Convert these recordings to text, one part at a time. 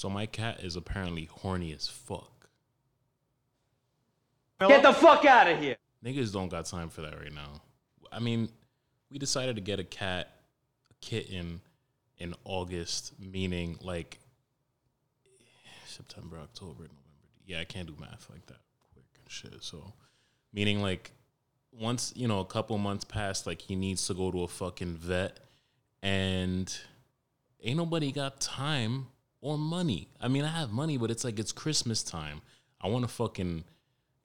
So my cat is apparently horny as fuck. Get the fuck out of here. Niggas don't got time for that right now. I mean, we decided to get a cat, a kitten in August, meaning like September, October, November. Yeah, I can't do math like that quick and shit. So, meaning like once, you know, a couple months past, like he needs to go to a fucking vet and ain't nobody got time or money. I mean, I have money, but it's like it's Christmas time. I want to fucking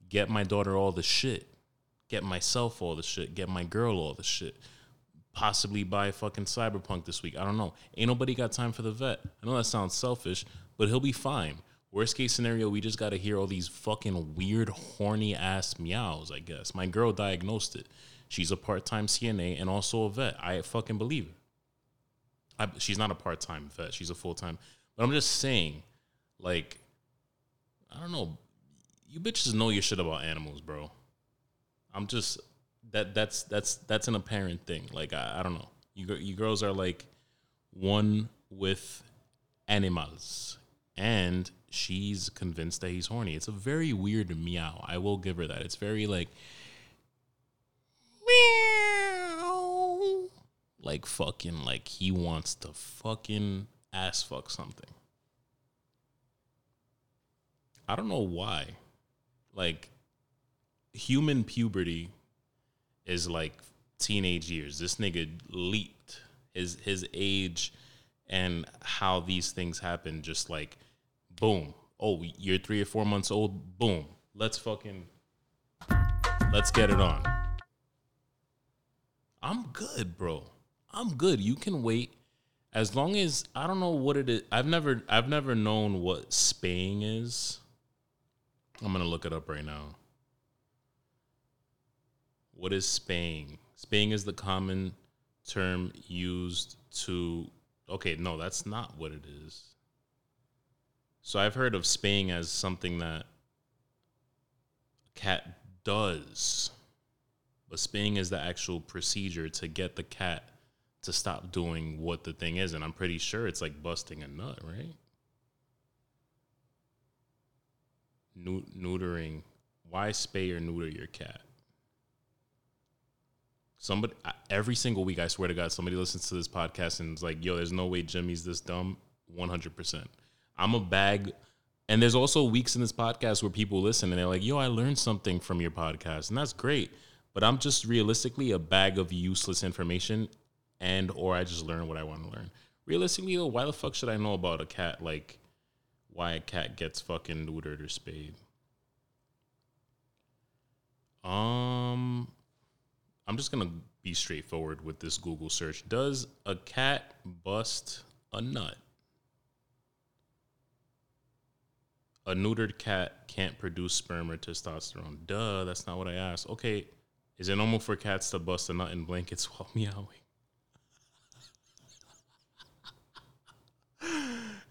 get my daughter all the shit, get myself all the shit, get my girl all the shit. Possibly buy fucking Cyberpunk this week. I don't know. Ain't nobody got time for the vet. I know that sounds selfish, but he'll be fine. Worst case scenario, we just got to hear all these fucking weird, horny ass meows, I guess. My girl diagnosed it. She's a part time CNA and also a vet. I fucking believe it. I, she's not a part time vet, she's a full time. But I'm just saying, like, I don't know. You bitches know your shit about animals, bro. I'm just that that's that's that's an apparent thing. Like I, I don't know. You you girls are like one with animals, and she's convinced that he's horny. It's a very weird meow. I will give her that. It's very like meow, like fucking like he wants to fucking ass fuck something. I don't know why. Like human puberty is like teenage years. This nigga leaped his his age and how these things happen just like boom. Oh, you're 3 or 4 months old. Boom. Let's fucking let's get it on. I'm good, bro. I'm good. You can wait as long as I don't know what it is. I've never I've never known what spaying is. I'm gonna look it up right now. What is spaying? Spaying is the common term used to. Okay, no, that's not what it is. So I've heard of spaying as something that cat does, but spaying is the actual procedure to get the cat to stop doing what the thing is, and I'm pretty sure it's like busting a nut, right? neutering. Why spay or neuter your cat? Somebody every single week, I swear to God, somebody listens to this podcast and is like, "Yo, there's no way Jimmy's this dumb." One hundred percent. I'm a bag, and there's also weeks in this podcast where people listen and they're like, "Yo, I learned something from your podcast," and that's great. But I'm just realistically a bag of useless information, and or I just learn what I want to learn. Realistically, though, why the fuck should I know about a cat like? why a cat gets fucking neutered or spayed. Um, I'm just gonna be straightforward with this Google search. Does a cat bust a nut? A neutered cat can't produce sperm or testosterone. Duh, that's not what I asked. Okay, is it normal for cats to bust a nut in blankets while meowing?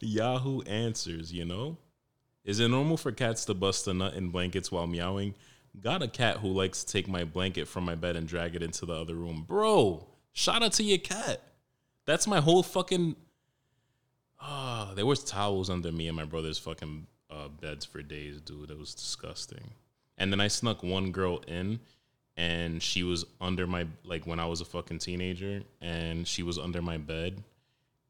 Yahoo Answers, you know? Is it normal for cats to bust a nut in blankets while meowing? Got a cat who likes to take my blanket from my bed and drag it into the other room. Bro, shout out to your cat. That's my whole fucking. Ah, oh, there was towels under me and my brother's fucking uh, beds for days, dude. It was disgusting. And then I snuck one girl in, and she was under my like when I was a fucking teenager, and she was under my bed,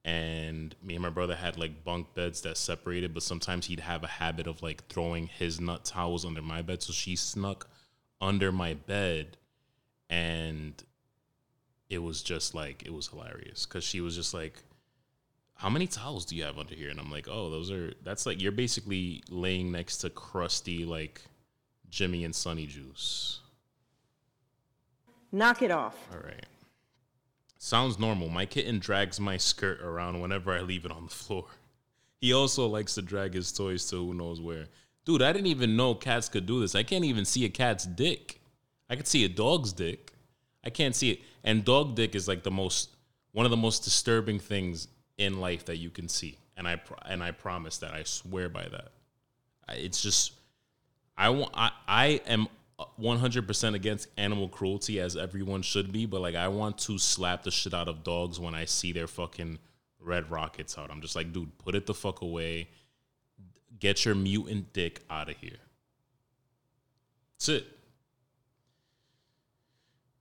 and me and my brother had like bunk beds that separated but sometimes he'd have a habit of like throwing his nut towels under my bed. So she snuck under my bed and it was just like it was hilarious. Because she was just like how many towels do you have under here? And i'm like oh those are that's like you're basically laying next to crusty like jimmy and sunny juice. Knock it off. All right Sounds normal. My kitten drags my skirt around whenever I leave it on the floor. He also likes to drag his toys to who knows where. Dude, I didn't even know cats could do this. I can't even see a cat's dick. I could see a dog's dick. I can't see it. And dog dick is like the most one of the most disturbing things in life that you can see. And I and I promise that. I swear by that. It's just I want I, I am 100% against animal cruelty as everyone should be, but like I want to slap the shit out of dogs when I see their fucking red rockets out. I'm just like, dude, put it the fuck away. get your mutant dick out of here. That's it.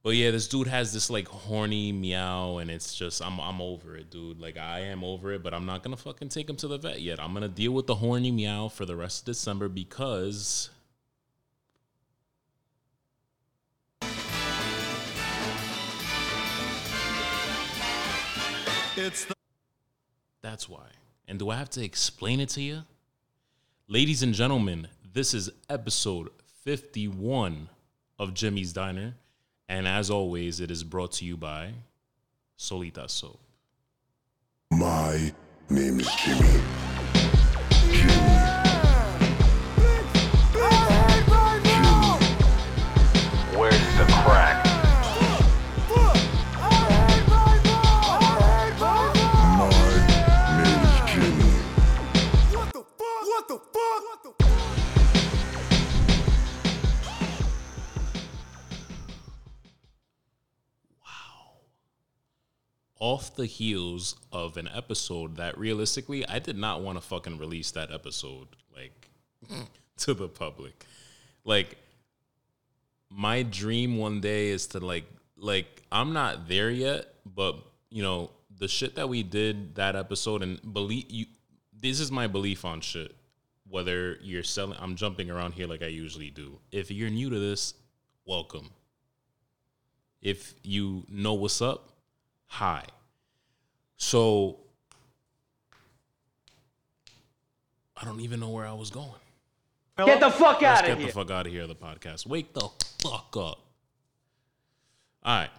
But yeah, this dude has this like horny meow, and it's just I'm I'm over it, dude. Like I am over it, but I'm not gonna fucking take him to the vet yet. I'm gonna deal with the horny meow for the rest of December because It's the That's why. And do I have to explain it to you? Ladies and gentlemen, this is episode 51 of Jimmy's Diner. And as always, it is brought to you by Solita Soap. My name is Jimmy. Off the heels of an episode that realistically, I did not want to fucking release that episode like to the public. Like, my dream one day is to like like I'm not there yet, but you know, the shit that we did that episode and believe you this is my belief on shit. Whether you're selling I'm jumping around here like I usually do. If you're new to this, welcome. If you know what's up, hi. So I don't even know where I was going. Get the fuck Let's out get of here. Get the fuck out of here, the podcast. Wake the fuck up. All right.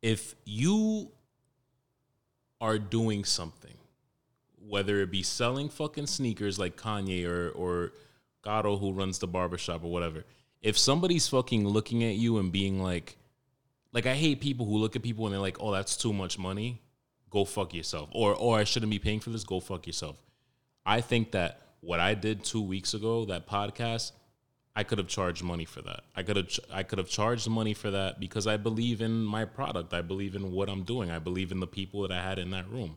If you are doing something, whether it be selling fucking sneakers like Kanye or or Gato who runs the barbershop or whatever, if somebody's fucking looking at you and being like, like I hate people who look at people and they're like, oh, that's too much money. Go fuck yourself. Or or I shouldn't be paying for this. Go fuck yourself. I think that what I did two weeks ago, that podcast, I could have charged money for that. I could have I could have charged money for that because I believe in my product. I believe in what I'm doing. I believe in the people that I had in that room.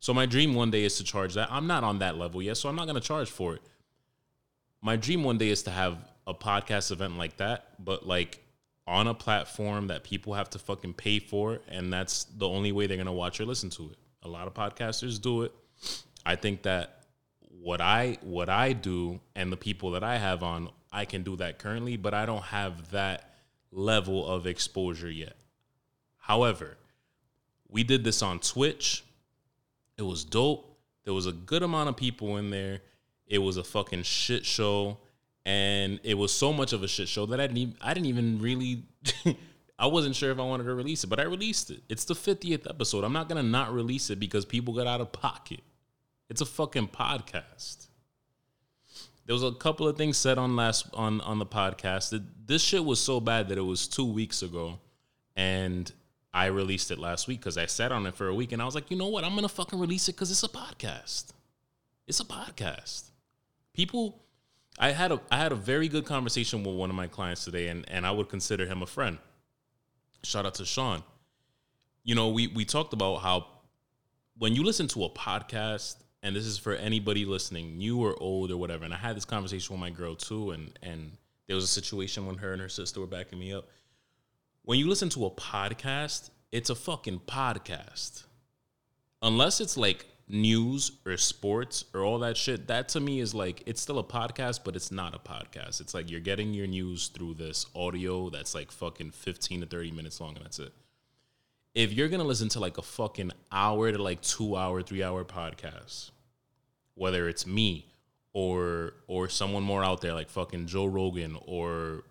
So my dream one day is to charge that. I'm not on that level yet, so I'm not going to charge for it. My dream one day is to have a podcast event like that, but like on a platform that people have to fucking pay for, and that's the only way they're to watch or listen to it. A lot of podcasters do it. I think that what I what I do and the people that I have on, I can do that currently, but I don't have that level of exposure yet. However, we did this on Twitch. It was dope. There was a good amount of people in there. It was a fucking shit show, and it was so much of a shit show that I didn't even, I didn't even really I wasn't sure if I wanted to release it, but I released it. It's the 50th episode. I'm not gonna not release it because people got out of pocket. It's a fucking podcast. There was a couple of things said on last on on the podcast. That this shit was so bad that it was two weeks ago, and I released it last week because I sat on it for a week, and I was like, you know what? I'm gonna fucking release it because it's a podcast. It's a podcast. People, I had a I had a very good conversation with one of my clients today, and and I would consider him a friend. Shout out to Sean. You know, we we talked about how when you listen to a podcast, and this is for anybody listening, new or old or whatever, and I had this conversation with my girl too, and and there was a situation when her and her sister were backing me up. When you listen to a podcast, it's a fucking podcast. Unless it's like news or sports or all that shit, that to me is like it's still a podcast, but it's not a podcast. It's like you're getting your news through this audio that's like fucking 15 to 30 minutes long, and that's it if you're gonna listen to like a fucking hour to like two hour, three hour podcast, whether it's me or or someone more out there like fucking Joe Rogan or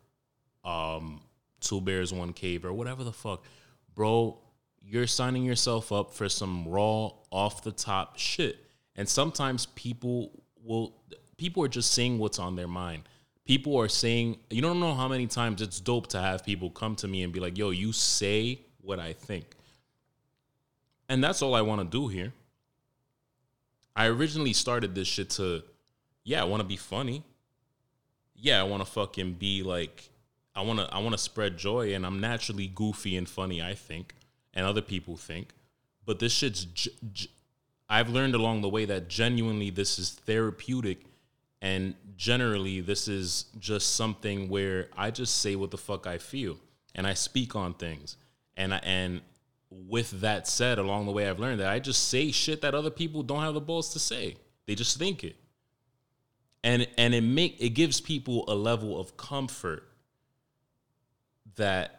um Two Bears One Cave or whatever the fuck, bro, you're signing yourself up for some raw off the top shit. And sometimes people will people are just saying what's on their mind. People are saying, you don't know how many times it's dope to have people come to me and be like, yo, you say what I think. And that's all I want to do here. I originally started this shit to, yeah, I want to be funny. Yeah, I want to fucking be like, I want to, I want to spread joy, and I'm naturally goofy and funny. I think, and other people think, but this shit's, j- j- I've learned along the way that genuinely this is therapeutic and generally this is just something where I just say what the fuck I feel and I speak on things. And I, and with that said, along the way I've learned that I just say shit that other people don't have the balls to say. They just think it. And and it make it gives people a level of comfort that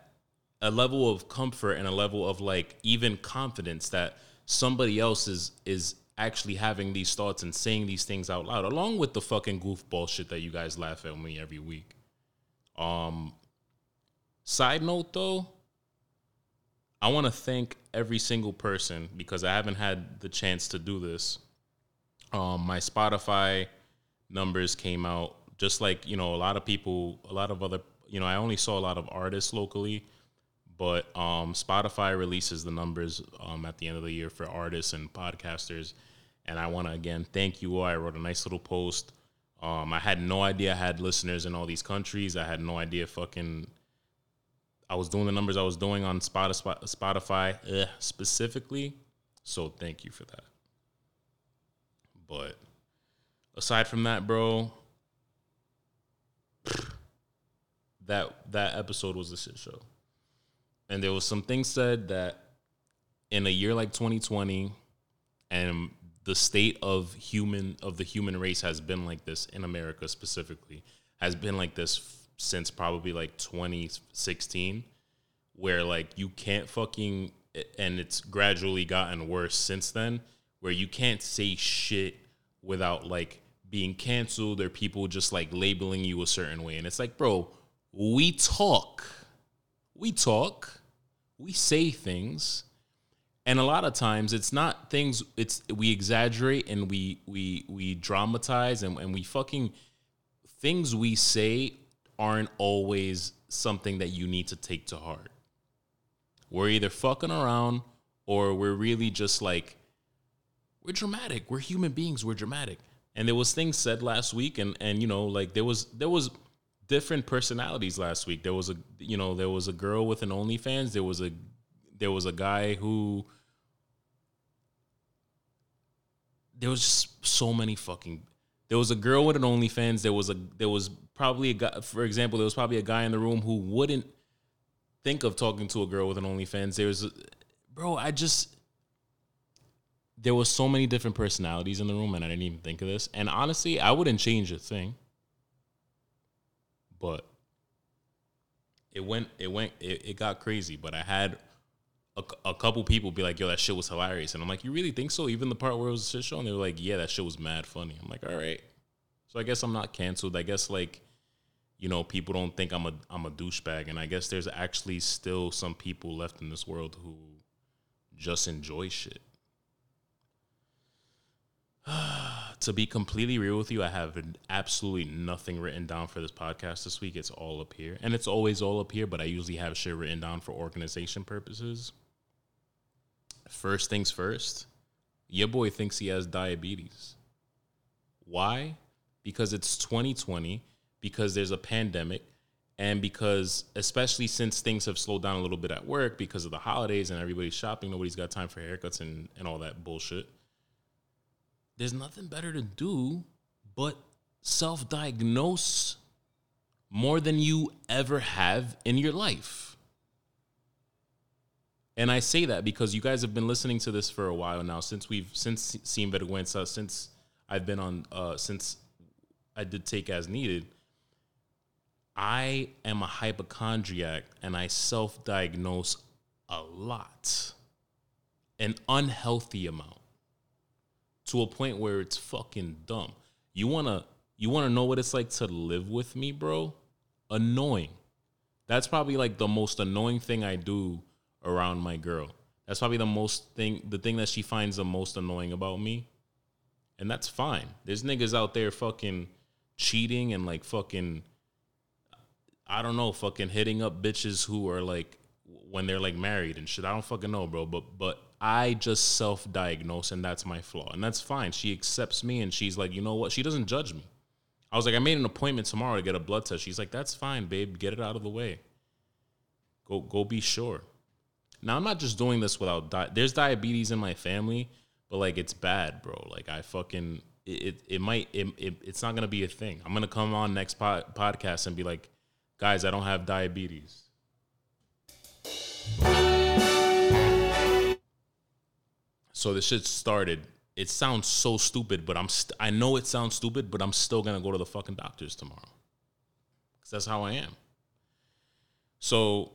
a level of comfort and a level of like even confidence that somebody else is is actually having these thoughts and saying these things out loud along with the fucking goofball shit that you guys laugh at me every week. Um side note though i want to thank every single person because i haven't had the chance to do this. Um my spotify numbers came out just like you know a lot of people a lot of other you know i only saw a lot of artists locally but um, Spotify releases the numbers um, at the end of the year for artists and podcasters. And I want to again thank you all. I wrote a nice little post. Um, I had no idea I had listeners in all these countries. I had no idea fucking. I was doing the numbers I was doing on Spotify, ugh, specifically. So thank you for that. But aside from that, bro, that that episode was a shit show and there was some things said that in a year like 2020 and the state of human of the human race has been like this in America specifically has been like this f- since probably like 2016 where like you can't fucking and it's gradually gotten worse since then where you can't say shit without like being canceled or people just like labeling you a certain way. And it's like bro we talk. We talk, we say things, and a lot of times it's not things. It's we exaggerate and we we we dramatize and, and we fucking things we say aren't always something that you need to take to heart. We're either fucking around or we're really just like we're dramatic. We're human beings. We're dramatic. And there was things said last week, and and you know, like there was there was different personalities last week. There was a you know there was a girl with an OnlyFans. There was a there was a guy who there was just so many fucking. There was a girl with an OnlyFans. There was a there was probably a guy. For example, there was probably a guy in the room who wouldn't think of talking to a girl with an OnlyFans. There's, bro, I just there was so many different personalities in the room, and I didn't even think of this. And honestly, I wouldn't change a thing but it went it went it, it got crazy. But i had a, a couple people be like yo that shit was hilarious. And i'm like you really think so? Even the part where it was a shit show? And they were like yeah that shit was mad funny. I'm like all right. So i guess i'm not canceled. I guess like you know people don't think i'm a i'm a douchebag. And i guess there's actually still some people left in this world who just enjoy shit to be completely real with you, I have absolutely nothing written down for this podcast this week. It's all up here. And it's always all up here, but I usually have shit written down for organization purposes. First things first, your boy thinks he has diabetes. Why? Because it's 2020, because there's a pandemic, and because, especially since things have slowed down a little bit at work because of the holidays and everybody's shopping, nobody's got time for haircuts and, and all that bullshit there's nothing better to do but self diagnose more than you ever have in your life. And I say that because you guys have been listening to this for a while now since we've since seen Vergüenza, since I've been on uh since I did take as needed. I am a hypochondriac and I self-diagnose a lot. An unhealthy amount to a point where it's fucking dumb. You wanna you wanna know what it's like to live with me, bro? Annoying. That's probably like the most annoying thing I do around my girl. That's probably the most thing the thing that she finds the most annoying about me. And that's fine. There's niggas out there fucking cheating and like fucking I don't know, fucking hitting up bitches who are like when they're like married and shit. I don't fucking know, bro. But but I just self diagnose and that's my flaw. And that's fine. She accepts me and she's like, you know what? She doesn't judge me. I was like, I made an appointment tomorrow to get a blood test. She's like, that's fine, babe. Get it out of the way. Go go be sure. Now I'm not just doing this without di- there's diabetes in my family, but like it's bad, bro. Like I fucking it it, it might it, it it's not gonna be a thing. I'm gonna come on next pod, podcast and be like, guys, I don't have diabetes. So this shit started. It sounds so stupid, but I'm st- I know it sounds stupid, but I'm still gonna go to the fucking doctors tomorrow. Cause that's how I am. So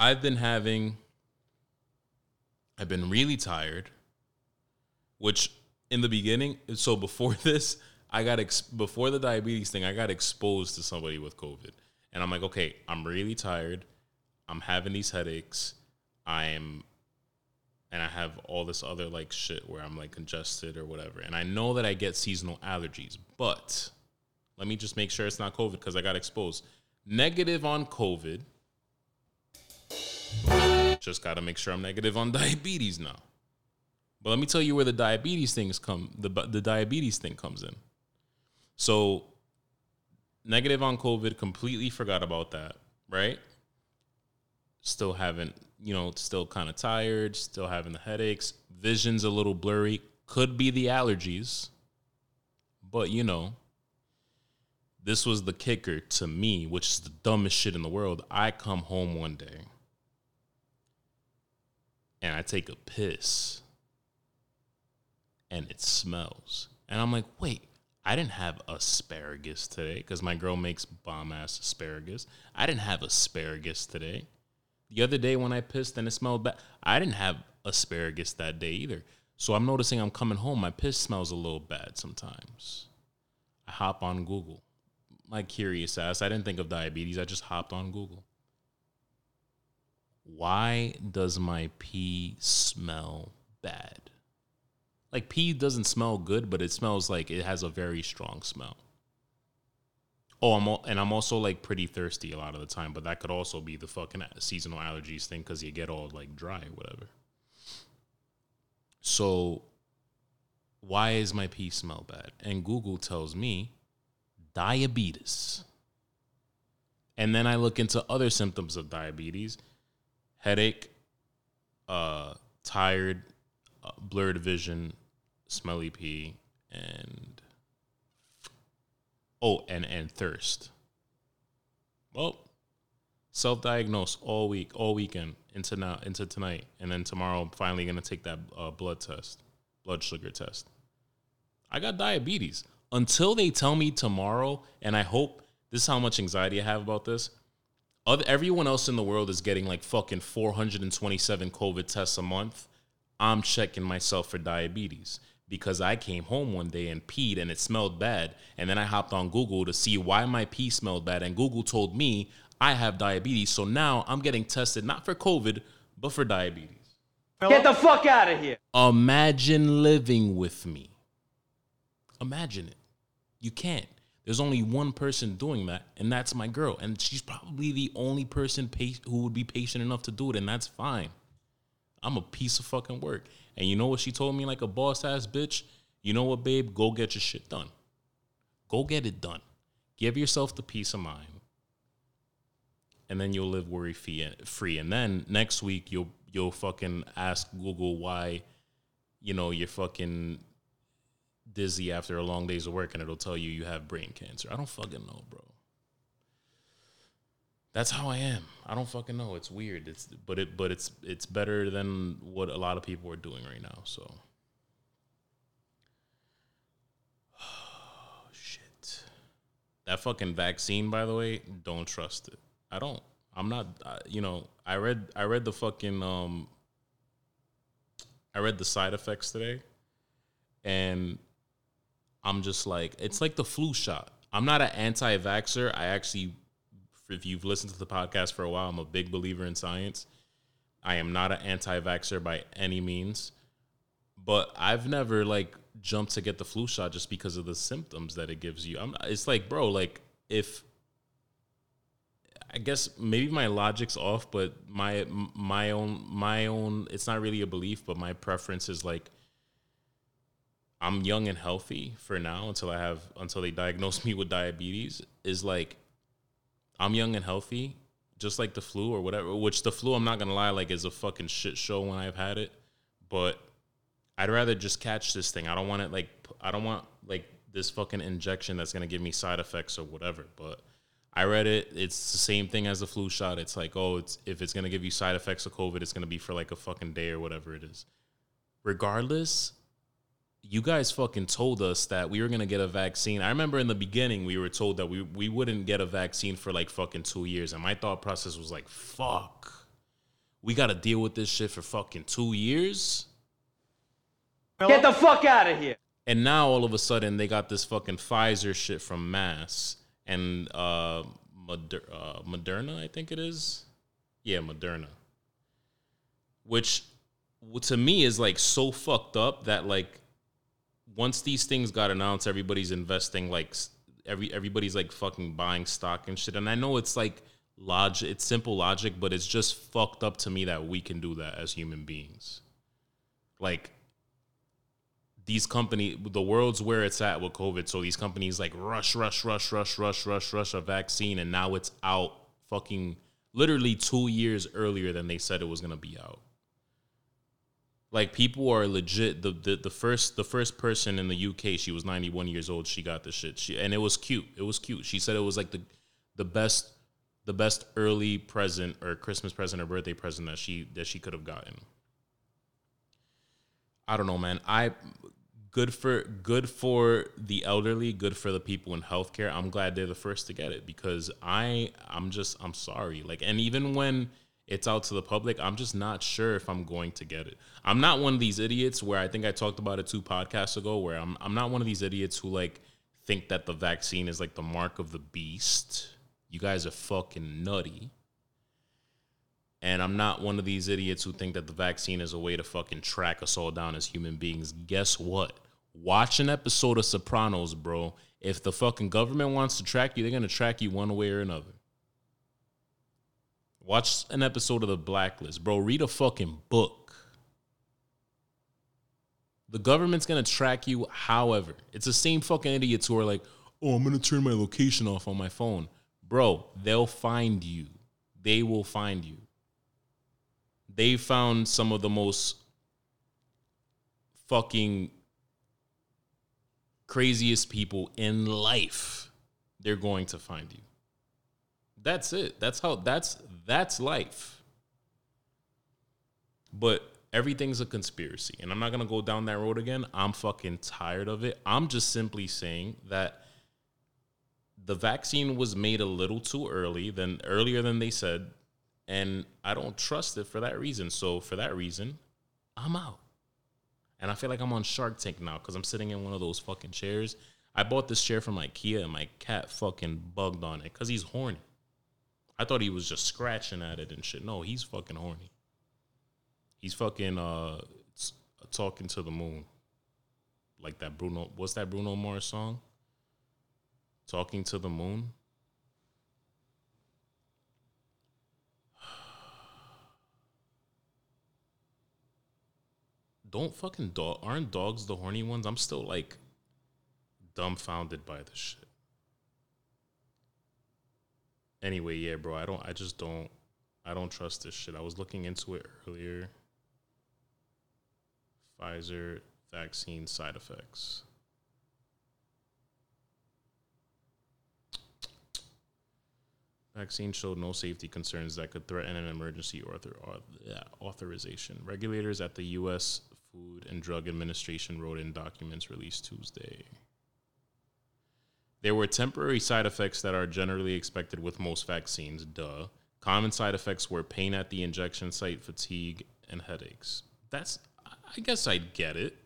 I've been having I've been really tired, which in the beginning, so before this, I got ex- before the diabetes thing, I got exposed to somebody with COVID. And I'm like, okay, I'm really tired. I'm having these headaches. I'm and I have all this other like shit where I'm like congested or whatever. And I know that I get seasonal allergies, but let me just make sure it's not COVID because I got exposed. Negative on COVID. Just got to make sure I'm negative on diabetes now. But let me tell you where the diabetes things come. The the diabetes thing comes in. So negative on COVID. Completely forgot about that. Right. Still haven't. You know, still kind of tired. Still having the headaches. Vision's a little blurry. Could be the allergies. But you know, this was the kicker to me, which is the dumbest shit in the world. I come home one day and I take a piss and it smells. And I'm like, wait, I didn't have asparagus today because my girl makes bomb ass asparagus. I didn't have asparagus today. The other day when I pissed and it smelled bad, I didn't have asparagus that day either. So I'm noticing I'm coming home, my piss smells a little bad sometimes. I hop on Google. My curious ass, I didn't think of diabetes, I just hopped on Google. Why does my pee smell bad? Like pee doesn't smell good, but it smells like it has a very strong smell. Oh, I'm al- and I'm also like pretty thirsty a lot of the time, but that could also be the fucking seasonal allergies thing because you get all like dry, or whatever. So, why is my pee smell bad? And Google tells me diabetes. And then I look into other symptoms of diabetes headache, uh, tired, uh, blurred vision, smelly pee, and oh, and and thirst. Well, self-diagnose all week, all weekend into now into tonight, and then tomorrow I'm finally gonna take that uh, blood test, blood sugar test. I got diabetes. Until they tell me tomorrow, and I hope this is how much anxiety I have about this. Other, everyone else in the world is getting like fucking 427 COVID tests a month. I'm checking myself for diabetes because I came home one day and peed and it smelled bad. And then I hopped on Google to see why my pee smelled bad. And Google told me I have diabetes. So now I'm getting tested not for COVID, but for diabetes. Get the fuck out of here. Imagine living with me. Imagine it. You can't. There's only one person doing that, and that's my girl. And she's probably the only person pa- who would be patient enough to do it, and that's fine. I'm a piece of fucking work. And you know what she told me like a boss ass bitch? You know what, babe? Go get your shit done. Go get it done. Give yourself the peace of mind. And then you'll live worry free. And then next week you'll you'll fucking ask Google why, you know, you're fucking dizzy after a long days of work and it'll tell you you have brain cancer. I don't fucking know, bro. That's how I am. I don't fucking know. It's weird. It's but it but it's it's better than what a lot of people are doing right now. So oh, shit. That fucking vaccine, by the way, don't trust it. I don't. I'm not. Uh, you know, I read. I read the fucking. Um. I read the side effects today, and I'm just like, it's like the flu shot. I'm not an anti-vaxxer. I actually, if you've listened to the podcast for a while, I'm a big believer in science. I am not an anti-vaxxer by any means, but I've never like jumped to get the flu shot just because of the symptoms that it gives you. I'm, it's like, bro, like if I guess maybe my logic's off, but my my own my own it's not really a belief, but my preference is like I'm young and healthy for now until I have until they diagnose me with diabetes is like I'm young and healthy. just like the flu or whatever. Which the flu, I'm not gonna lie, like is a fucking shit show when I've had it. But I'd rather just catch this thing. I don't want it like I don't want like this fucking injection that's gonna give me side effects or whatever. But I read it. It's the same thing as the flu shot. It's like, oh, it's if it's gonna give you side effects of COVID, it's gonna be for like a fucking day or whatever it is. Regardless, you guys fucking told us that we were gonna get a vaccine. I remember in the beginning we were told that we we wouldn't get a vaccine for like fucking two years, and my thought process was like, fuck, we gotta deal with this shit for fucking two years. Get the fuck out of here. And now all of a sudden they got this fucking Pfizer shit from Mass and uh, Moder- uh, Moderna, I think it is. Yeah, Moderna. Which to me is like so fucked up that like once these things got announced, everybody's investing like every everybody's like fucking buying stock and shit. And I know it's like logic, it's simple logic, but it's just fucked up to me that we can do that as human beings. Like these company the world's where it's at with covid so these companies like rush rush rush rush rush rush rush a vaccine and now it's out fucking literally two years earlier than they said it was to be out like people are legit the, the the first the first person in the uk she was 91 years old she got the shit she and it was cute it was cute she said it was like the the best the best early present or christmas present or birthday present that she that she could have gotten I don't know, man. I good for good for the elderly, good for the people in healthcare. I'm glad they're the first to get it because I I'm just I'm sorry. Like and even when it's out to the public, I'm just not sure if I'm going to get it. I'm not one of these idiots where I think I talked about it two podcasts ago where I'm I'm not one of these idiots who like think that the vaccine is like the mark of the beast. You guys are fucking nutty. And I'm not one of these idiots who think that the vaccine is a way to fucking track us all down as human beings. Guess what? Watch an episode of Sopranos, bro. If the fucking government wants to track you, they're going to track you one way or another. Watch an episode of The Blacklist, bro. Read a fucking book. The government's to track you however. It's the same fucking idiots who are like, oh, I'm to turn my location off on my phone. Bro, they'll find you. They will find you they found some of the most fucking craziest people in life they're going to find you that's it that's how that's that's life but everything's a conspiracy and i'm not going to go down that road again i'm fucking tired of it i'm just simply saying that the vaccine was made a little too early than earlier than they said and I don't trust it for that reason. So for that reason, I'm out. And I feel like I'm on Shark Tank now because I'm sitting in one of those fucking chairs. I bought this chair from IKEA and my cat fucking bugged on it because he's horny. I thought he was just scratching at it and shit. No, he's fucking horny. He's fucking uh talking to the moon. Like that Bruno what's that Bruno Mars song? Talking to the moon. don't fucking dog aren't dogs the horny ones? I'm still like dumbfounded by this shit. Anyway, yeah, bro, I don't I just don't I don't trust this shit. I was looking into it earlier. Pfizer vaccine side effects. Vaccine showed no safety concerns that could threaten an emergency author, authorization. Regulators at the U.S. Food and Drug Administration wrote in documents released Tuesday. There were temporary side effects that are generally expected with most vaccines, duh. Common side effects were pain at the injection site, fatigue, and headaches. That's, I guess I'd get it.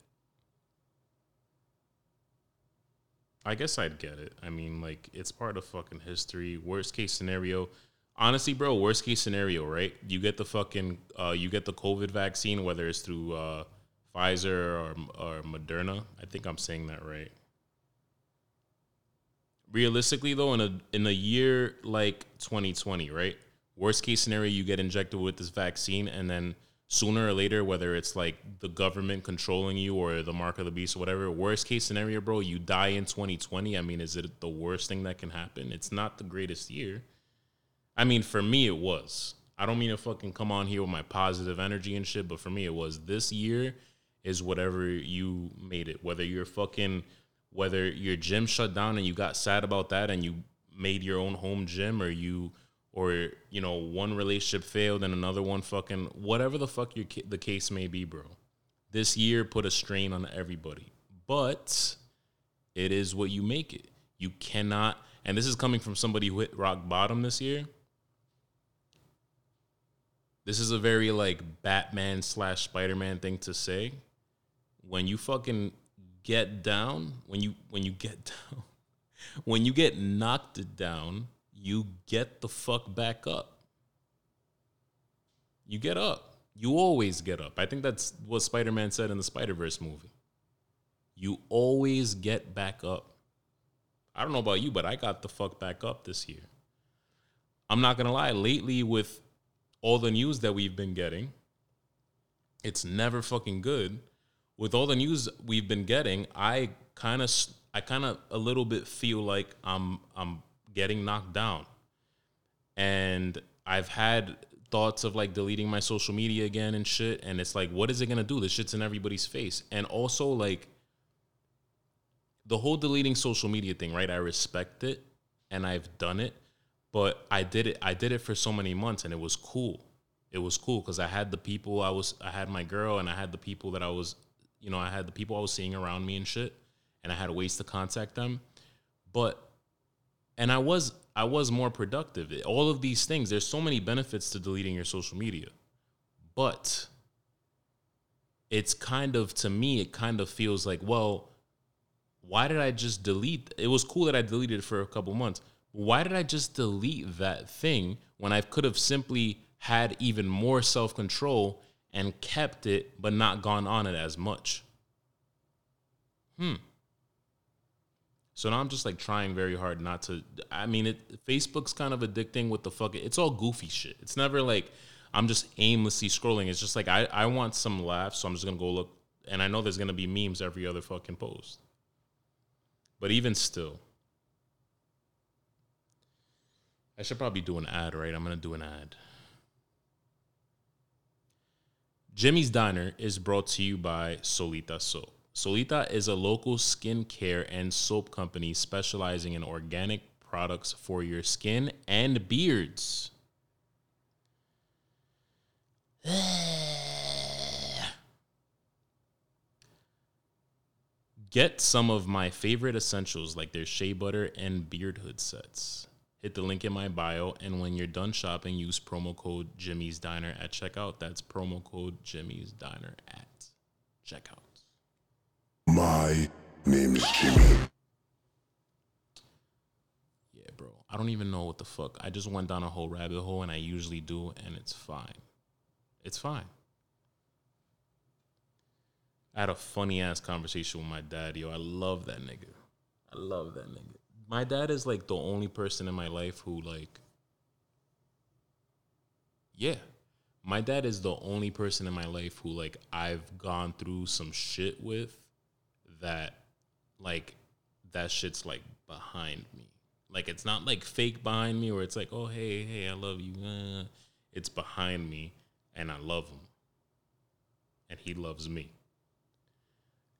I guess I'd get it. I mean, like, it's part of fucking history. Worst case scenario, honestly, bro. Worst case scenario, right? You get the fucking, uh, you get the COVID vaccine, whether it's through uh, Pfizer or or Moderna. I think I'm saying that right. Realistically, though, in a in a year like 2020, right? Worst case scenario, you get injected with this vaccine, and then sooner or later, whether it's like the government controlling you or the mark of the beast or whatever, worst case scenario, bro, you die in 2020. I mean, is it the worst thing that can happen? It's not the greatest year. I mean, for me, it was. I don't mean to fucking come on here with my positive energy and shit, but for me, it was. This year is whatever you made it. Whether you're fucking, whether your gym shut down and you got sad about that and you made your own home gym or you, or, you know, one relationship failed and another one fucking, whatever the fuck your, the case may be, bro. This year put a strain on everybody. But it is what you make it. You cannot, and this is coming from somebody who hit rock bottom this year. This is a very like Batman slash Spider Man thing to say. When you fucking get down, when you when you get down, when you get knocked down, you get the fuck back up. You get up. You always get up. I think that's what Spider Man said in the Spider Verse movie. You always get back up. I don't know about you, but I got the fuck back up this year. I'm not gonna lie, lately with all the news that we've been getting, it's never fucking good. With all the news we've been getting, I kind of I kind of a little bit feel like I'm I'm getting knocked down. And I've had thoughts of like deleting my social media again and shit and it's like what is it going to do? This shit's in everybody's face. And also like the whole deleting social media thing, right? I respect it and I've done it, but I did it I did it for so many months and it was cool. It was cool cuz I had the people I was I had my girl and I had the people that I was you know, I had the people I was seeing around me and shit and I had ways to contact them. But and I was I was more productive. All of these things, there's so many benefits to deleting your social media. But it's kind of to me it kind of feels like, well, why did I just delete? It was cool that I deleted it for a couple months. Why did I just delete that thing when I could have simply had even more self control and kept it, but not gone on it as much? Hmm. So now I'm just like trying very hard not to. I mean, it Facebook's kind of addicting with the fuck. It's all goofy shit. It's never like I'm just aimlessly scrolling. It's just like I I want some laughs, so I'm just gonna go look. And I know there's gonna be memes every other fucking post. But even still, I should probably do an ad, right? I'm gonna do an ad. Jimmy's Diner is brought to you by Solita Soap. Solita is a local skincare and soap company specializing in organic products for your skin and beards. Get some of my favorite essentials like their shea butter and beard hood sets. Hit the link in my bio, and when you're done shopping, use promo code Jimmy's Diner at checkout. That's promo code Jimmy's Diner at checkout. My name is Jimmy. Yeah, bro. I don't even know what the fuck. I just went down a whole rabbit hole, and I usually do, and it's fine. It's fine. I had a funny ass conversation with my dad, yo. I love that nigga. I love that nigga. My dad is like the only person in my life who like Yeah. My dad is the only person in my life who like I've gone through some shit with that like that shit's like behind me. Like it's not like fake behind me where it's like, "Oh, hey, hey, I love you." Uh, it's behind me and I love him. And he loves me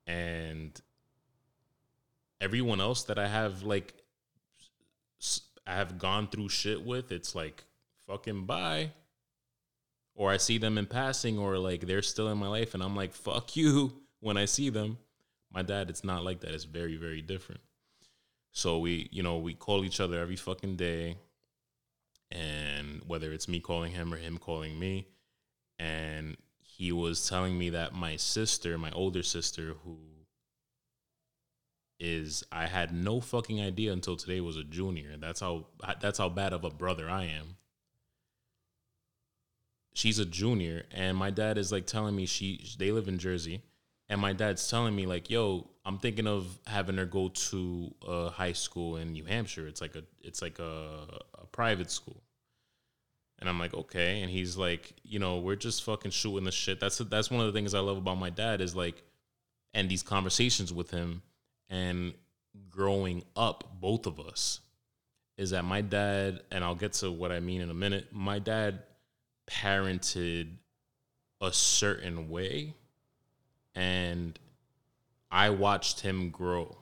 and everyone else that I have like I have gone through shit with, it's like fucking bye. Or I see them in passing, or like they're still in my life, and I'm like, fuck you when I see them. My dad, it's not like that. It's very, very different. So we, you know, we call each other every fucking day. And whether it's me calling him or him calling me. And he was telling me that my sister, my older sister, who is I had no fucking idea until today was a junior. That's how that's how bad of a brother I am. She's a junior, and my dad is like telling me she they live in Jersey, and my dad's telling me like, "Yo, I'm thinking of having her go to a high school in New Hampshire. It's like a it's like a, a private school." And I'm like, okay. And he's like, you know, we're just fucking shooting the shit. That's that's one of the things I love about my dad is like, and these conversations with him, and growing up, both of us, is that my dad, and I'll get to what I mean in a minute. My dad parented a certain way, and I watched him grow.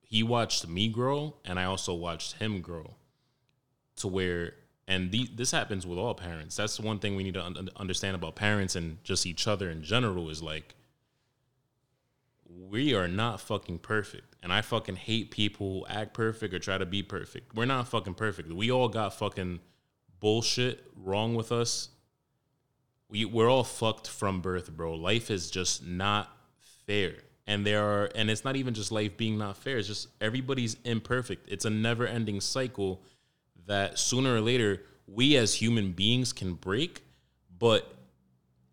He watched me grow, and I also watched him grow to where and the, this happens with all parents that's one thing we need to un- understand about parents and just each other in general is like we are not fucking perfect. And i fucking hate people who act perfect or try to be perfect. We're not fucking perfect. We all got fucking bullshit wrong with us. We, we're all fucked from birth bro. Life is just not fair. And there are and it's not even just life being not fair. It's just everybody's imperfect. It's a never ending cycle that sooner or later we as human beings can break. But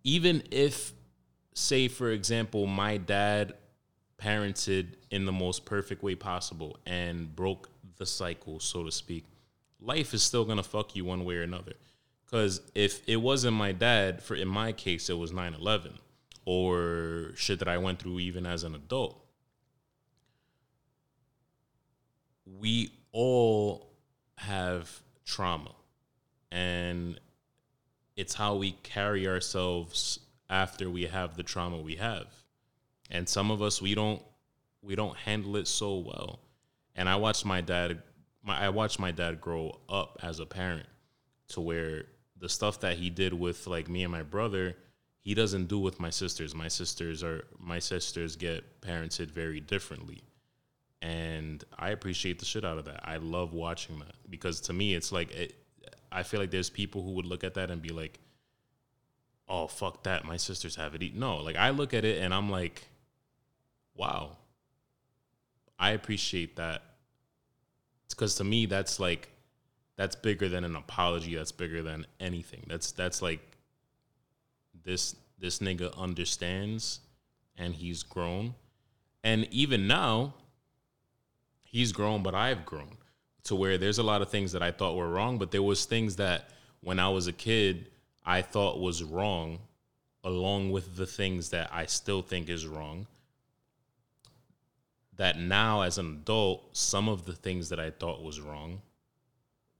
even if, say, for example, my dad parented in the most perfect way possible and broke the cycle, so to speak, life is still gonna fuck you one way or another. Because if it wasn't my dad, for in my case, it was 9 11 or shit that I went through even as an adult. We all have trauma and it's how we carry ourselves after we have the trauma we have and some of us we don't we don't handle it so well and i watched my dad my, i watched my dad grow up as a parent to where the stuff that he did with like me and my brother he doesn't do with my sisters my sisters are my sisters get parented very differently and I appreciate the shit out of that. I love watching that because to me, it's like it, I feel like there's people who would look at that and be like, "Oh fuck that, my sisters have it." No, like I look at it and I'm like, "Wow." I appreciate that. Because to me, that's like, that's bigger than an apology. That's bigger than anything. That's that's like, this this nigga understands, and he's grown, and even now he's grown, but I've grown to where there's a lot of things that I thought were wrong, but there was things that when I was a kid I thought was wrong, along with the things that I still think is wrong. That now, as an adult, some of the things that I thought was wrong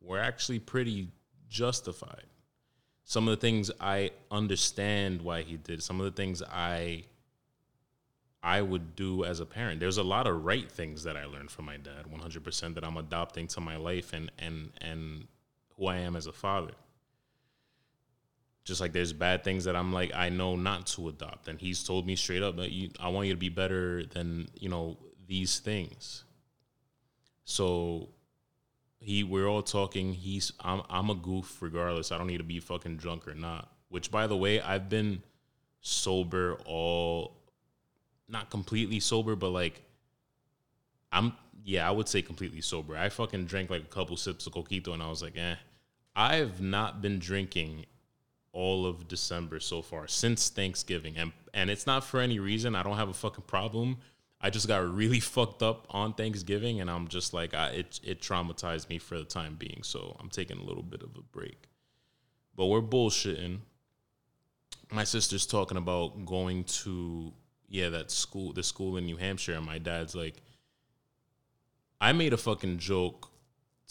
were actually pretty justified. Some of the things I understand why he did. Some of the things I I would do as a parent. There's a lot of right things that I learned from my dad, 100% that I'm adopting to my life and and and who I am as a father. Just like there's bad things that I'm like I know not to adopt, and he's told me straight up that you, I want you to be better than you know these things. So he, we're all talking. He's I'm I'm a goof regardless. I don't need to be fucking drunk or not. Which by the way, I've been sober all not completely sober, but like I'm yeah, I would say completely sober. I fucking drank like a couple sips of coquito and I was like, eh. I've not been drinking all of December so far since Thanksgiving. And and it's not for any reason. I don't have a fucking problem. I just got really fucked up on Thanksgiving and I'm just like I, it it traumatized me for the time being. So I'm taking a little bit of a break. But we're bullshitting. My sister's talking about going to yeah, that school, the school in New Hampshire, and my dad's like, I made a fucking joke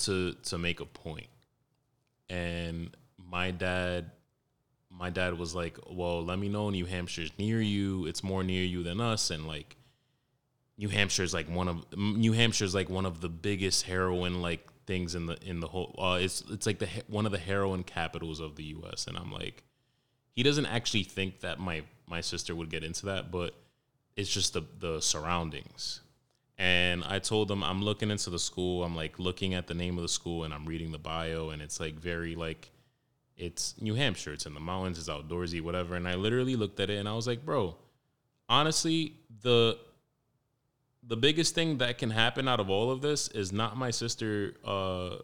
to to make a point, and my dad, my dad was like, well, let me know New Hampshire's near you. It's more near you than us, and like. New Hampshire's like one of New Hampshire's like one of the biggest heroin like things in the in the whole. Uh, it's it's like the one of the heroin capitals of the U.S. And I'm like, he doesn't actually think that my my sister would get into that, but it's just the the surroundings. And I told them I'm looking into the school. I'm like looking at the name of the school and I'm reading the bio and it's like very like it's New Hampshire. It's in the mountains. It's outdoorsy, whatever. And I literally looked at it and I was like, bro, honestly, the the biggest thing that can happen out of all of this is not my sister uh,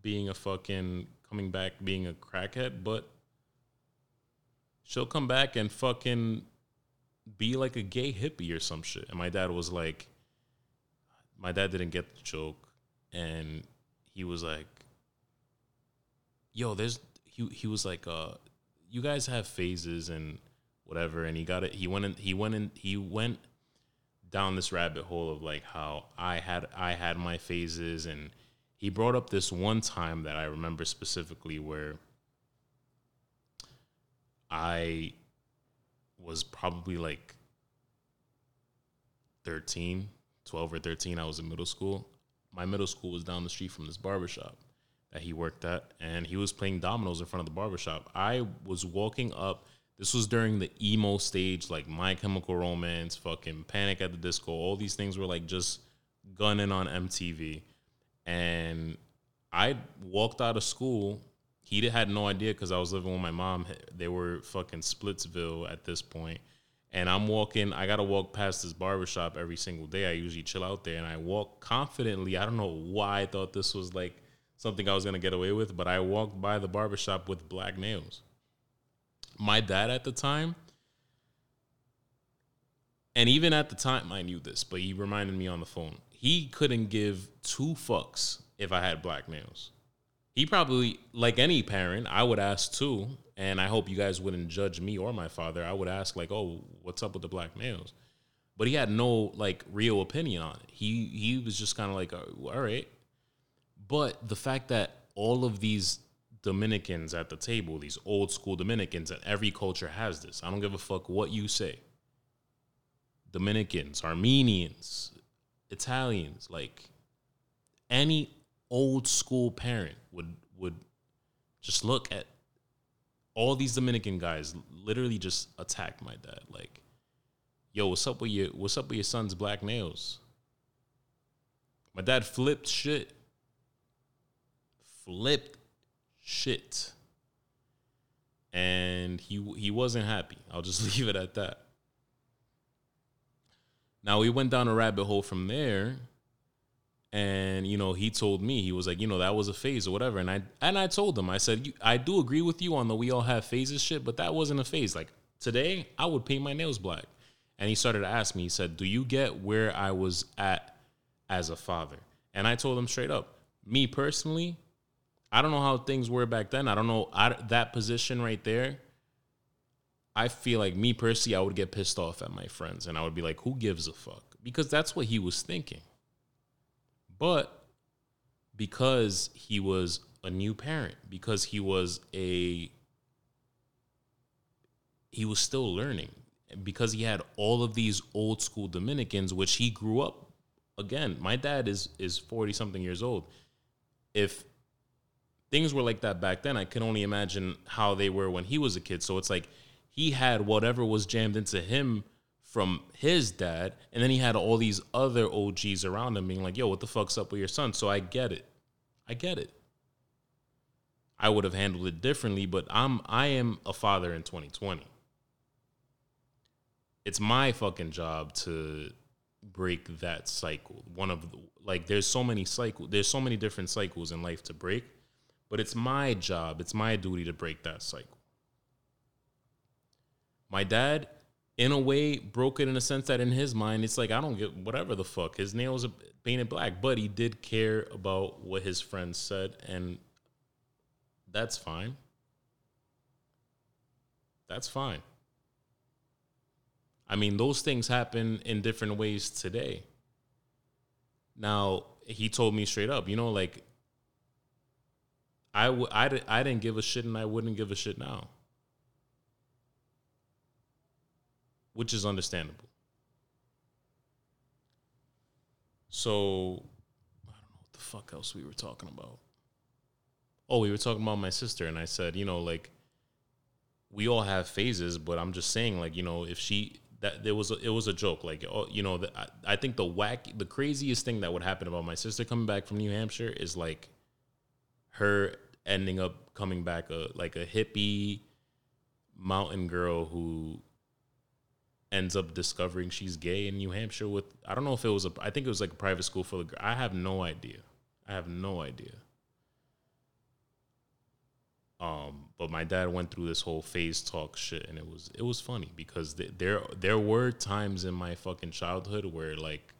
being a fucking coming back being a crackhead, but she'll come back and fucking be like a gay hippie or some shit. And my dad was like, my dad didn't get the joke, and he was like, "Yo, there's." He he was like, "Uh, you guys have phases and whatever." And he got it. He went in. He went in. He went down this rabbit hole of like how I had I had my phases and he brought up this one time that I remember specifically where I was probably like 13, 12 or 13. I was in middle school. My middle school was down the street from this barbershop that he worked at, and he was playing dominoes in front of the barbershop. I was walking up. This was during the emo stage, like My Chemical Romance, fucking Panic at the Disco. All these things were like just gunning on MTV. And I walked out of school. He had no idea because I was living with my mom. They were fucking Splitsville at this point. And I'm walking, I gotta walk past this barbershop every single day. I usually chill out there and I walk confidently. I don't know why I thought this was like something I was gonna get away with, but I walked by the barbershop with black nails. My dad at the time, and even at the time, I knew this, but he reminded me on the phone. He couldn't give two fucks if I had black nails. He probably, like any parent, I would ask too, and I hope you guys wouldn't judge me or my father. I would ask like, "Oh, what's up with the black nails?" But he had no like real opinion on it. He he was just kind of like, "Oh, "All right." But the fact that all of these Dominicans at the table, these old school Dominicans, and every culture has this. I don't give a fuck what you say. Dominicans, Armenians, Italians, like any old school parent would would just look at all these Dominican guys literally just attack my dad. Like, yo, what's up with your what's up with your son's black nails? My dad flipped shit. Flipped shit. And he he wasn't happy. I'll just leave it at that. Now we went down a rabbit hole from there and you know he told me he was like you know that was a phase or whatever and i and i told him i said i do agree with you on the we all have phases shit but that wasn't a phase like today i would paint my nails black and he started to ask me he said do you get where i was at as a father and i told him straight up me personally i don't know how things were back then i don't know I, that position right there i feel like me personally i would get pissed off at my friends and i would be like who gives a fuck because that's what he was thinking but because he was a new parent, because he was a he was still learning, because he had all of these old school Dominicans, which he grew up again. My dad is is 40 something years old. If things were like that back then, I can only imagine how they were when he was a kid. So it's like he had whatever was jammed into him from his dad, and then he had all these other OGs around him being like, "Yo, what the fuck's up with your son?" So I get it, I get it. I would have handled it differently, but I'm I am a father in 2020. It's my fucking job to break that cycle. One of the, like there's so many cycle there's so many different cycles in life to break, but it's my job, it's my duty to break that cycle. My dad in a way broke it in a sense that in his mind it's like I don't get whatever the fuck his nails are painted black, but he did care about what his friends said, and that's fine. That's fine. I mean, those things happen in different ways today. Now, he told me straight up, you know, like, I, w- I, I didn't give a shit and I wouldn't give a shit now. which is understandable. So I don't know what the fuck else we were talking about. Oh, we were talking about my sister, and I said, you know, like we all have phases, but I'm just saying, like, you know, if she that there was a, it was a joke, like, oh, you know, the, I, I think the whack, the craziest thing that would happen about my sister coming back from New Hampshire is like her ending up coming back a like a hippie mountain girl who ends up discovering she's gay in New Hampshire with I don't know if it was a I think it was like a private school for the I have no idea. I have no idea. Um, but my dad went through this whole phase talk shit, and it was it was funny because th- there there were times in my fucking childhood where like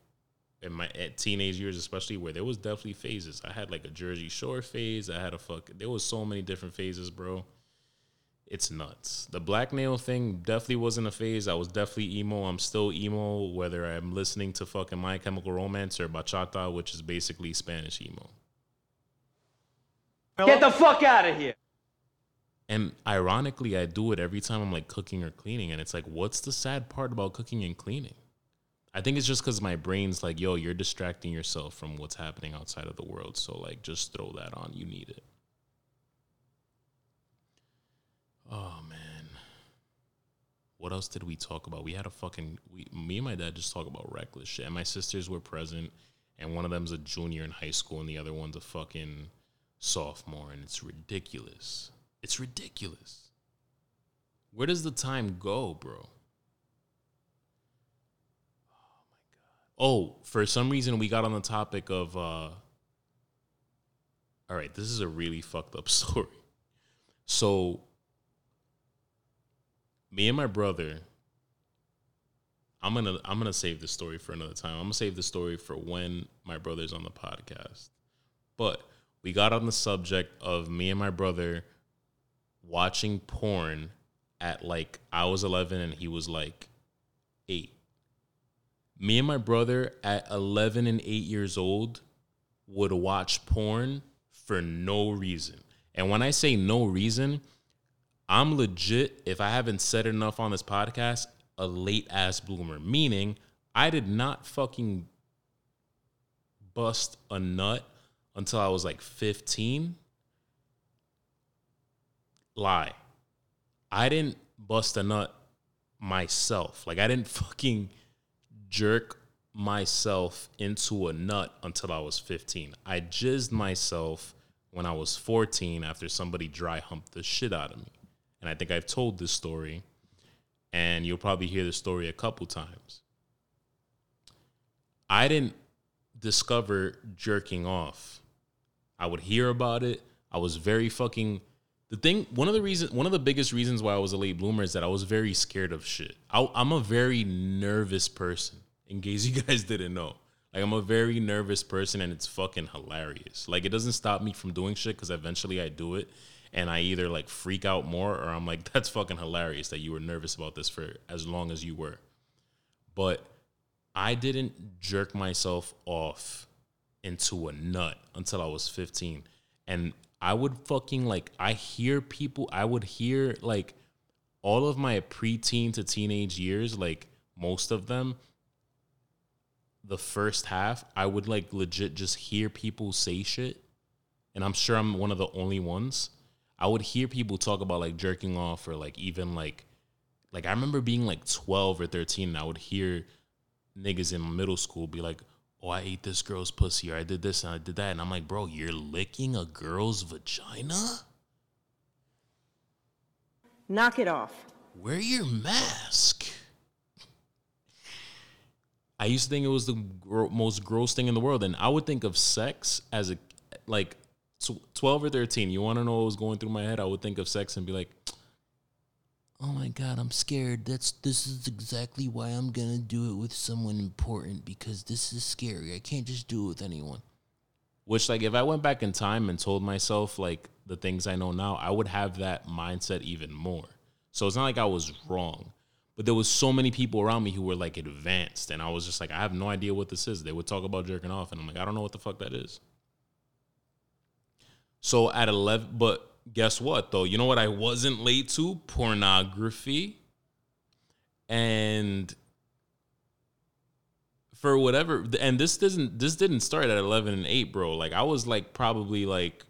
in my teenage years especially where there was definitely phases. I had like a Jersey Shore phase. I had a fuck. There was so many different phases, bro it's nuts. The black nail thing definitely wasn't a phase. I was definitely emo. I'm still emo, whether I'm listening to fucking My Chemical Romance or bachata, which is basically Spanish emo. Get the fuck out of here. And ironically, I do it every time I'm like cooking or cleaning. And it's like, what's the sad part about cooking and cleaning? I think it's just because my brain's like, yo, you're distracting yourself from what's happening outside of the world. So, like, just throw that on. You need it. Oh, man. What else did we talk about? We had a fucking, we, me and my dad just talk about reckless shit. And my sisters were present. And one of them's a junior in high school, and the other one's a fucking sophomore. And it's ridiculous. It's ridiculous. Where does the time go, bro? Oh, for some reason we got on the topic of uh All right, this is a really fucked up story. So me and my brother I'm to I'm to save this story for another time. I'm to save the story for when my brother's on the podcast. But we got on the subject of me and my brother watching porn at like I was 11 and he was like 8 me and my brother at 11 and 8 years old would watch porn for no reason. And when I say no reason, I'm legit, if I haven't said enough on this podcast, a late ass bloomer. Meaning, I did not fucking bust a nut until I was like 15. Lie. I didn't bust a nut myself. Like, I didn't fucking jerk myself into a nut until I was 15. I jizzed myself when I was 14 after somebody dry humped the shit out of me. And I think I've told this story, and you'll probably hear the story a couple times. I didn't discover jerking off. I would hear about it. I was very fucking the thing one of the reasons one of the biggest reasons why i was a late bloomer is that i was very scared of shit I, i'm a very nervous person in case you guys didn't know. Like i'm a very nervous person and it's fucking hilarious. Like it doesn't stop me from doing shit because eventually i do it and i either like freak out more or i'm like that's fucking hilarious that you were nervous about this for as long as you were. But i didn't jerk myself off into a nut until i was 15 and I would fucking like I hear people I would hear like all of my preteen to teenage years, like most of them, the first half, I would like legit just hear people say shit. And I'm sure I'm one of the only ones. I would hear people talk about like jerking off or like even like like I remember being like 12 or 13 and I would hear niggas in middle school be like, oh, I ate this girl's pussy or I did this and I did that. And I'm like, bro, you're licking a girl's vagina? Knock it off. Wear your mask. I used to think it was the most gross thing in the world. And I would think of sex as a, like, tw- 12 or 13. You want to know what was going through my head? I would think of sex and be like, oh my god i'm scared that's this is exactly why i'm gonna do it with someone important because this is scary i can't just do it with anyone which like if i went back in time and told myself like the things i know now i would have that mindset even more so it's not like i was wrong but there was so many people around me who were like advanced and i was just like i have no idea what this is they would talk about jerking off and i'm like i don't know what the fuck that is so at 11 but guess what though? You know what I wasn't late to? Pornography. And for whatever and this doesn't this didn't start at 11 and 8, bro. Like I was like probably like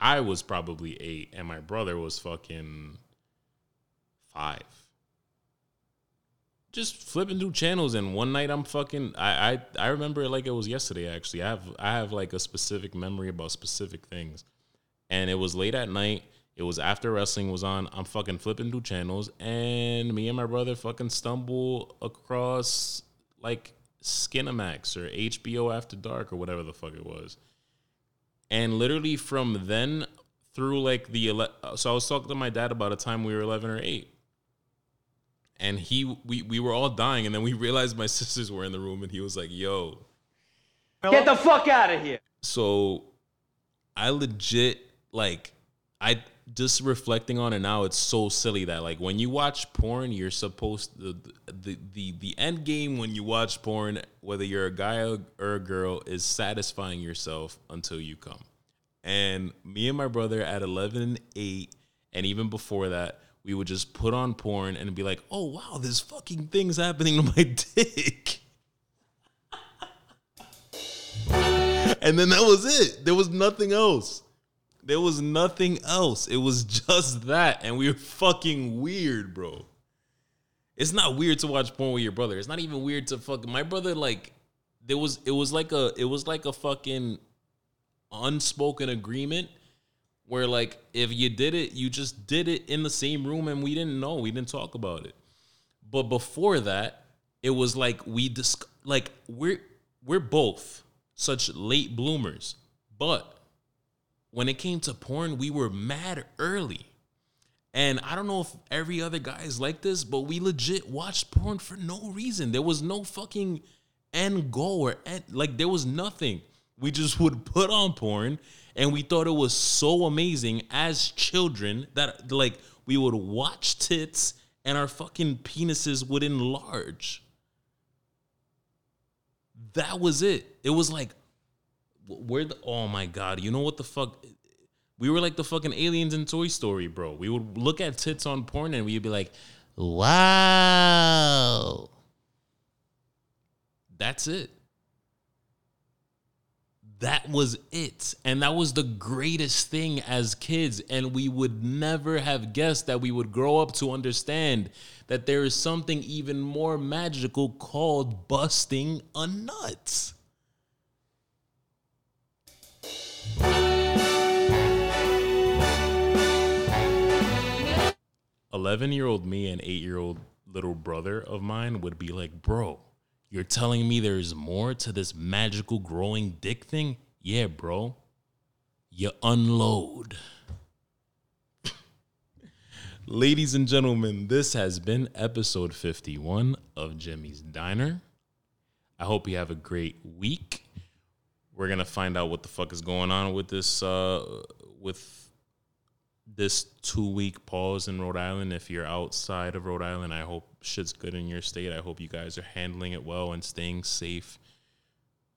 I was probably 8 and my brother was fucking 5 just flipping through channels and one night I'm fucking I, I I remember it like it was yesterday actually. I have I have like a specific memory about specific things and it was late at night. It was after wrestling was on. I'm fucking flipping through channels, and me and my brother fucking stumble across like Skinamax or HBO After Dark or whatever the fuck it was. And literally from then through like the ele- so I was talking to my dad about a time we were 11 or 8. And he we we were all dying and then we realized my sisters were in the room and he was like, "Yo, Get the fuck out of here. so I legit like I just reflecting on it now, it's so silly that like when you watch porn, you're supposed to, the the the end game when you watch porn, whether you're a guy or a girl, is satisfying yourself until you come. And me and my brother at 11 and 8, and even before that, we would just put on porn and be like, oh, wow, this fucking thing's happening to my dick. and then that was it. There was nothing else. There was nothing else. It was just that. And we were fucking weird, bro. It's not weird to watch porn with your brother. It's not even weird to fuck my brother like there was it was like a it was like a fucking unspoken agreement where like if you did it, you just did it in the same room and we didn't know. We didn't talk about it. But before that, it was like we dis- like we're we're both such late bloomers. But when it came to porn, we were mad early. And I don't know if every other guy is like this, but we legit watched porn for no reason. There was no fucking end goal or end, like there was nothing. We just would put on porn and we thought it was so amazing as children that like we would watch tits and our fucking penises would enlarge. That was it. It was like where the oh my god, you know what the fuck we were like the fucking aliens in Toy Story, bro. We would look at tits on porn and we'd be like, wow. That's it. That was it. And that was the greatest thing as kids. And we would never have guessed that we would grow up to understand that there is something even more magical called busting a nut. 11 year old me and 8 year old little brother of mine would be like, Bro, you're telling me there's more to this magical growing dick thing? Yeah, bro. You unload. Ladies and gentlemen, this has been episode 51 of Jimmy's Diner. I hope you have a great week. We're gonna find out what the fuck is going on with this uh with this two week pause in Rhode Island. If you're outside of Rhode Island, I hope shit's good in your state. I hope you guys are handling it well and staying safe.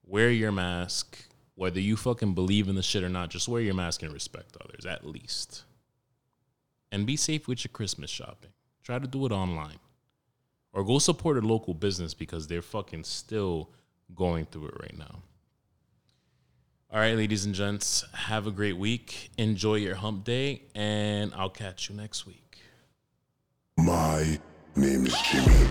Wear your mask. Whether you fucking believe in the shit or not, just wear your mask and respect others, at least. And be safe with your Christmas shopping. Try to do it online. Or go support a local business because they're fucking still going through it right now. All right, ladies and gents, have a great week. Enjoy your hump day, and I'll catch you next week. My name is Jimmy.